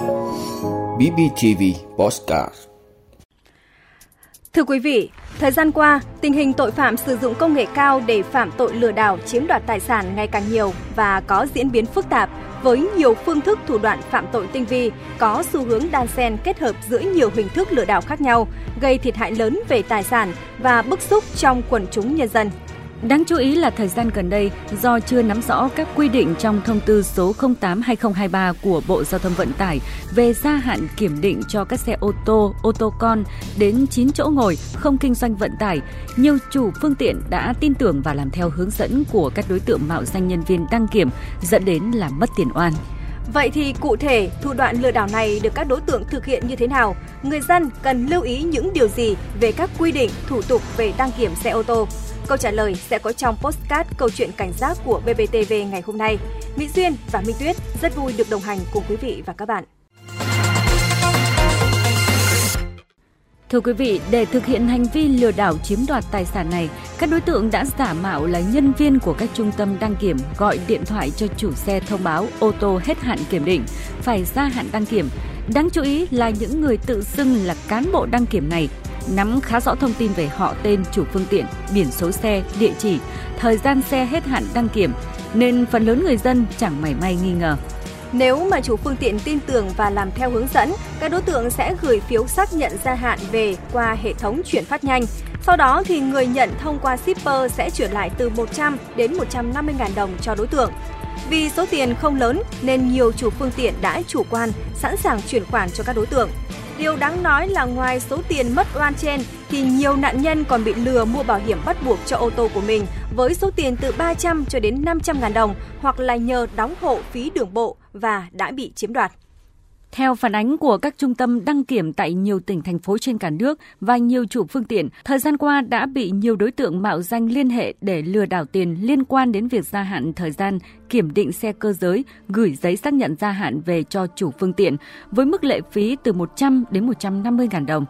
BBTV Postcard Thưa quý vị, thời gian qua, tình hình tội phạm sử dụng công nghệ cao để phạm tội lừa đảo chiếm đoạt tài sản ngày càng nhiều và có diễn biến phức tạp với nhiều phương thức thủ đoạn phạm tội tinh vi, có xu hướng đan xen kết hợp giữa nhiều hình thức lừa đảo khác nhau, gây thiệt hại lớn về tài sản và bức xúc trong quần chúng nhân dân. Đáng chú ý là thời gian gần đây, do chưa nắm rõ các quy định trong thông tư số 08-2023 của Bộ Giao thông Vận tải về gia hạn kiểm định cho các xe ô tô, ô tô con đến 9 chỗ ngồi không kinh doanh vận tải, nhiều chủ phương tiện đã tin tưởng và làm theo hướng dẫn của các đối tượng mạo danh nhân viên đăng kiểm, dẫn đến là mất tiền oan. Vậy thì cụ thể, thủ đoạn lừa đảo này được các đối tượng thực hiện như thế nào? Người dân cần lưu ý những điều gì về các quy định, thủ tục về đăng kiểm xe ô tô? Câu trả lời sẽ có trong postcard câu chuyện cảnh giác của BBTV ngày hôm nay. Mỹ Duyên và Minh Tuyết rất vui được đồng hành cùng quý vị và các bạn. Thưa quý vị, để thực hiện hành vi lừa đảo chiếm đoạt tài sản này, các đối tượng đã giả mạo là nhân viên của các trung tâm đăng kiểm gọi điện thoại cho chủ xe thông báo ô tô hết hạn kiểm định, phải gia hạn đăng kiểm. Đáng chú ý là những người tự xưng là cán bộ đăng kiểm này nắm khá rõ thông tin về họ tên chủ phương tiện, biển số xe, địa chỉ, thời gian xe hết hạn đăng kiểm, nên phần lớn người dân chẳng mảy may nghi ngờ. Nếu mà chủ phương tiện tin tưởng và làm theo hướng dẫn, các đối tượng sẽ gửi phiếu xác nhận gia hạn về qua hệ thống chuyển phát nhanh. Sau đó thì người nhận thông qua shipper sẽ chuyển lại từ 100 đến 150 ngàn đồng cho đối tượng. Vì số tiền không lớn nên nhiều chủ phương tiện đã chủ quan, sẵn sàng chuyển khoản cho các đối tượng. Điều đáng nói là ngoài số tiền mất oan trên thì nhiều nạn nhân còn bị lừa mua bảo hiểm bắt buộc cho ô tô của mình với số tiền từ 300 cho đến 500 ngàn đồng hoặc là nhờ đóng hộ phí đường bộ và đã bị chiếm đoạt. Theo phản ánh của các trung tâm đăng kiểm tại nhiều tỉnh thành phố trên cả nước và nhiều chủ phương tiện, thời gian qua đã bị nhiều đối tượng mạo danh liên hệ để lừa đảo tiền liên quan đến việc gia hạn thời gian kiểm định xe cơ giới, gửi giấy xác nhận gia hạn về cho chủ phương tiện với mức lệ phí từ 100 đến 150 ngàn đồng.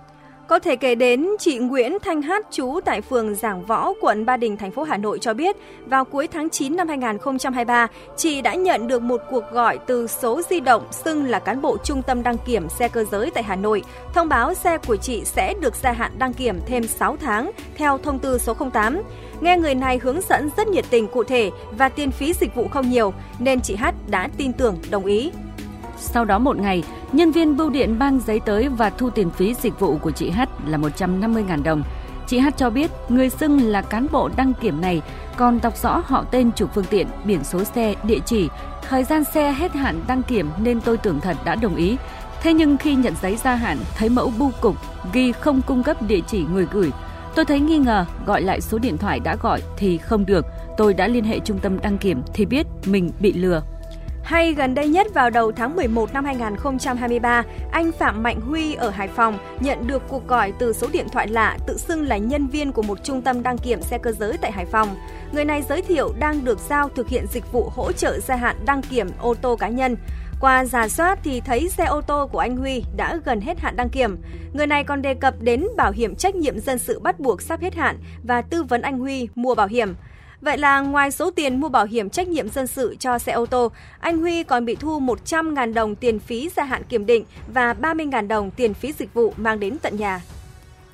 Có thể kể đến chị Nguyễn Thanh Hát trú tại phường Giảng Võ, quận Ba Đình, thành phố Hà Nội cho biết, vào cuối tháng 9 năm 2023, chị đã nhận được một cuộc gọi từ số di động xưng là cán bộ trung tâm đăng kiểm xe cơ giới tại Hà Nội, thông báo xe của chị sẽ được gia hạn đăng kiểm thêm 6 tháng theo thông tư số 08. Nghe người này hướng dẫn rất nhiệt tình cụ thể và tiền phí dịch vụ không nhiều, nên chị Hát đã tin tưởng đồng ý. Sau đó một ngày, nhân viên bưu điện mang giấy tới và thu tiền phí dịch vụ của chị H là 150.000 đồng. Chị H cho biết người xưng là cán bộ đăng kiểm này còn đọc rõ họ tên chủ phương tiện, biển số xe, địa chỉ, thời gian xe hết hạn đăng kiểm nên tôi tưởng thật đã đồng ý. Thế nhưng khi nhận giấy gia hạn, thấy mẫu bưu cục ghi không cung cấp địa chỉ người gửi. Tôi thấy nghi ngờ, gọi lại số điện thoại đã gọi thì không được. Tôi đã liên hệ trung tâm đăng kiểm thì biết mình bị lừa. Hay gần đây nhất vào đầu tháng 11 năm 2023, anh Phạm Mạnh Huy ở Hải Phòng nhận được cuộc gọi từ số điện thoại lạ tự xưng là nhân viên của một trung tâm đăng kiểm xe cơ giới tại Hải Phòng. Người này giới thiệu đang được giao thực hiện dịch vụ hỗ trợ gia hạn đăng kiểm ô tô cá nhân. Qua giả soát thì thấy xe ô tô của anh Huy đã gần hết hạn đăng kiểm. Người này còn đề cập đến bảo hiểm trách nhiệm dân sự bắt buộc sắp hết hạn và tư vấn anh Huy mua bảo hiểm. Vậy là ngoài số tiền mua bảo hiểm trách nhiệm dân sự cho xe ô tô, anh Huy còn bị thu 100.000 đồng tiền phí gia hạn kiểm định và 30.000 đồng tiền phí dịch vụ mang đến tận nhà.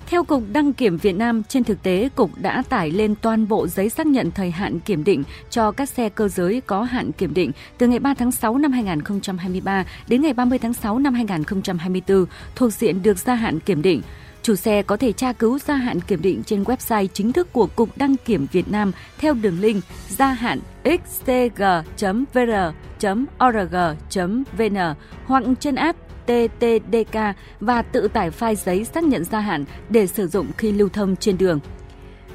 Theo Cục Đăng kiểm Việt Nam, trên thực tế, Cục đã tải lên toàn bộ giấy xác nhận thời hạn kiểm định cho các xe cơ giới có hạn kiểm định từ ngày 3 tháng 6 năm 2023 đến ngày 30 tháng 6 năm 2024 thuộc diện được gia hạn kiểm định. Chủ xe có thể tra cứu gia hạn kiểm định trên website chính thức của Cục Đăng kiểm Việt Nam theo đường link gia hạn xcg.vr.org.vn hoặc trên app TTDK và tự tải file giấy xác nhận gia hạn để sử dụng khi lưu thông trên đường.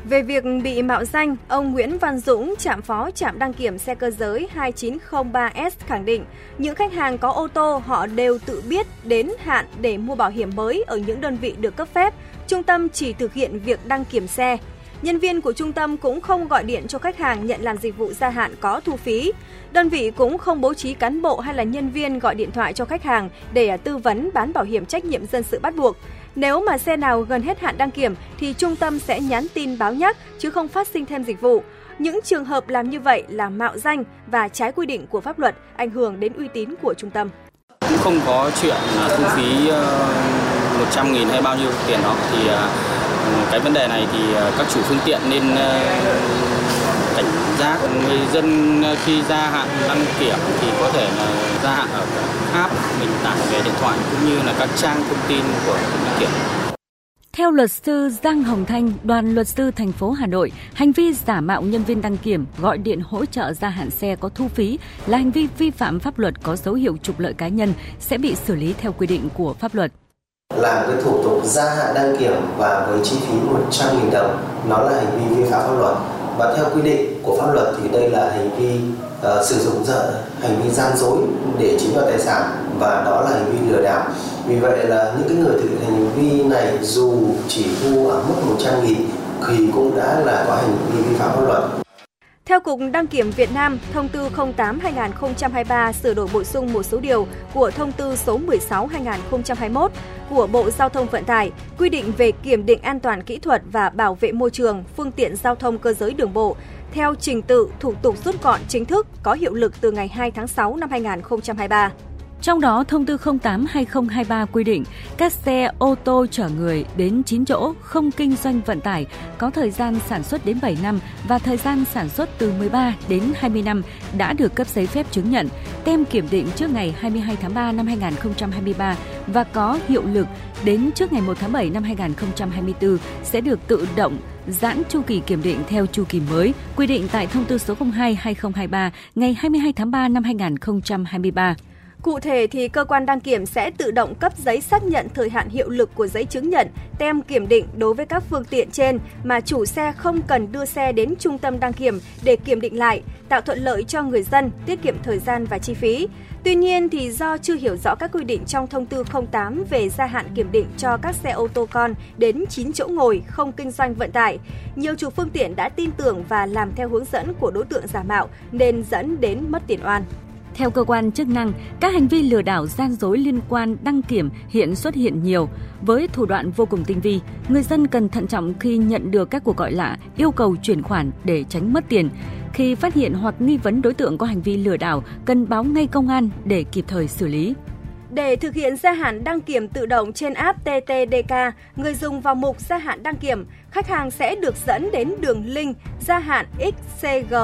Về việc bị mạo danh, ông Nguyễn Văn Dũng, trạm phó trạm đăng kiểm xe cơ giới 2903S khẳng định, những khách hàng có ô tô họ đều tự biết đến hạn để mua bảo hiểm mới ở những đơn vị được cấp phép. Trung tâm chỉ thực hiện việc đăng kiểm xe. Nhân viên của trung tâm cũng không gọi điện cho khách hàng nhận làm dịch vụ gia hạn có thu phí. Đơn vị cũng không bố trí cán bộ hay là nhân viên gọi điện thoại cho khách hàng để à, tư vấn bán bảo hiểm trách nhiệm dân sự bắt buộc. Nếu mà xe nào gần hết hạn đăng kiểm thì trung tâm sẽ nhắn tin báo nhắc chứ không phát sinh thêm dịch vụ. Những trường hợp làm như vậy là mạo danh và trái quy định của pháp luật, ảnh hưởng đến uy tín của trung tâm. cũng không có chuyện thu phí ờ, 100 nghìn hay bao nhiêu tiền đó thì à, cái vấn đề này thì ờ, các chủ phương tiện nên ờ, cảnh giác người dân ờ, khi gia hạn đăng kiểm thì có thể là gia hạn ở app mình tải về điện thoại cũng như là các trang thông tin của đăng kiểm theo luật sư Giang Hồng Thanh, đoàn luật sư thành phố Hà Nội, hành vi giả mạo nhân viên đăng kiểm gọi điện hỗ trợ gia hạn xe có thu phí là hành vi vi phạm pháp luật có dấu hiệu trục lợi cá nhân sẽ bị xử lý theo quy định của pháp luật. Làm cái thủ tục gia hạn đăng kiểm và với chi phí 100.000 đồng, nó là hành vi vi phạm pháp luật. Và theo quy định của pháp luật thì đây là hành vi uh, sử dụng dở, hành vi gian dối để chiếm đoạt tài sản và đó là hành vi lừa đảo vì vậy là những cái người thực hiện hành vi này dù chỉ thu ở mức 100 nghìn thì cũng đã là có hành vi vi phạm pháp luật theo Cục Đăng kiểm Việt Nam, Thông tư 08-2023 sửa đổi bổ sung một số điều của Thông tư số 16-2021 của Bộ Giao thông Vận tải, quy định về kiểm định an toàn kỹ thuật và bảo vệ môi trường, phương tiện giao thông cơ giới đường bộ theo trình tự thủ tục rút gọn chính thức có hiệu lực từ ngày 2 tháng 6 năm 2023. Trong đó, thông tư 08-2023 quy định các xe ô tô chở người đến 9 chỗ không kinh doanh vận tải có thời gian sản xuất đến 7 năm và thời gian sản xuất từ 13 đến 20 năm đã được cấp giấy phép chứng nhận, tem kiểm định trước ngày 22 tháng 3 năm 2023 và có hiệu lực đến trước ngày 1 tháng 7 năm 2024 sẽ được tự động giãn chu kỳ kiểm định theo chu kỳ mới quy định tại thông tư số 02-2023 ngày 22 tháng 3 năm 2023. Cụ thể thì cơ quan đăng kiểm sẽ tự động cấp giấy xác nhận thời hạn hiệu lực của giấy chứng nhận, tem kiểm định đối với các phương tiện trên mà chủ xe không cần đưa xe đến trung tâm đăng kiểm để kiểm định lại, tạo thuận lợi cho người dân, tiết kiệm thời gian và chi phí. Tuy nhiên thì do chưa hiểu rõ các quy định trong thông tư 08 về gia hạn kiểm định cho các xe ô tô con đến 9 chỗ ngồi không kinh doanh vận tải, nhiều chủ phương tiện đã tin tưởng và làm theo hướng dẫn của đối tượng giả mạo nên dẫn đến mất tiền oan. Theo cơ quan chức năng, các hành vi lừa đảo gian dối liên quan đăng kiểm hiện xuất hiện nhiều. Với thủ đoạn vô cùng tinh vi, người dân cần thận trọng khi nhận được các cuộc gọi lạ yêu cầu chuyển khoản để tránh mất tiền. Khi phát hiện hoặc nghi vấn đối tượng có hành vi lừa đảo, cần báo ngay công an để kịp thời xử lý. Để thực hiện gia hạn đăng kiểm tự động trên app TTDK, người dùng vào mục gia hạn đăng kiểm, khách hàng sẽ được dẫn đến đường link gia hạn xcg.vr.org.vn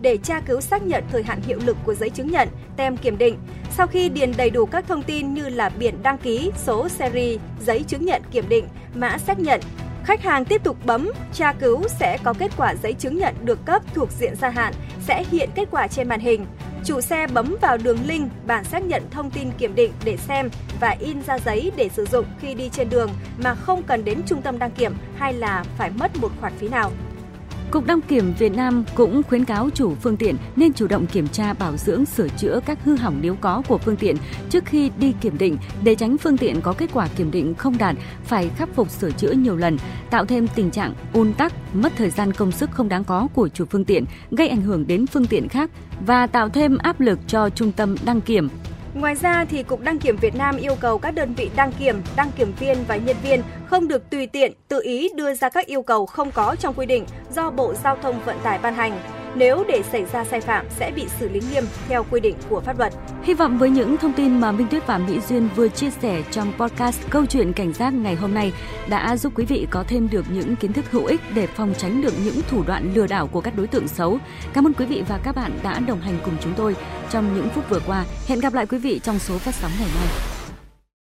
để tra cứu xác nhận thời hạn hiệu lực của giấy chứng nhận, tem kiểm định. Sau khi điền đầy đủ các thông tin như là biển đăng ký, số seri, giấy chứng nhận kiểm định, mã xác nhận, Khách hàng tiếp tục bấm tra cứu sẽ có kết quả giấy chứng nhận được cấp thuộc diện gia hạn sẽ hiện kết quả trên màn hình. Chủ xe bấm vào đường link bản xác nhận thông tin kiểm định để xem và in ra giấy để sử dụng khi đi trên đường mà không cần đến trung tâm đăng kiểm hay là phải mất một khoản phí nào. Cục Đăng kiểm Việt Nam cũng khuyến cáo chủ phương tiện nên chủ động kiểm tra bảo dưỡng sửa chữa các hư hỏng nếu có của phương tiện trước khi đi kiểm định. Để tránh phương tiện có kết quả kiểm định không đạt phải khắc phục sửa chữa nhiều lần, tạo thêm tình trạng ùn tắc, mất thời gian công sức không đáng có của chủ phương tiện, gây ảnh hưởng đến phương tiện khác và tạo thêm áp lực cho trung tâm đăng kiểm. Ngoài ra thì Cục Đăng kiểm Việt Nam yêu cầu các đơn vị đăng kiểm, đăng kiểm viên và nhân viên không được tùy tiện, tự ý đưa ra các yêu cầu không có trong quy định do Bộ Giao thông Vận tải ban hành. Nếu để xảy ra sai phạm sẽ bị xử lý nghiêm theo quy định của pháp luật. Hy vọng với những thông tin mà Minh Tuyết và Mỹ Duyên vừa chia sẻ trong podcast Câu chuyện cảnh giác ngày hôm nay đã giúp quý vị có thêm được những kiến thức hữu ích để phòng tránh được những thủ đoạn lừa đảo của các đối tượng xấu. Cảm ơn quý vị và các bạn đã đồng hành cùng chúng tôi trong những phút vừa qua. Hẹn gặp lại quý vị trong số phát sóng ngày mai.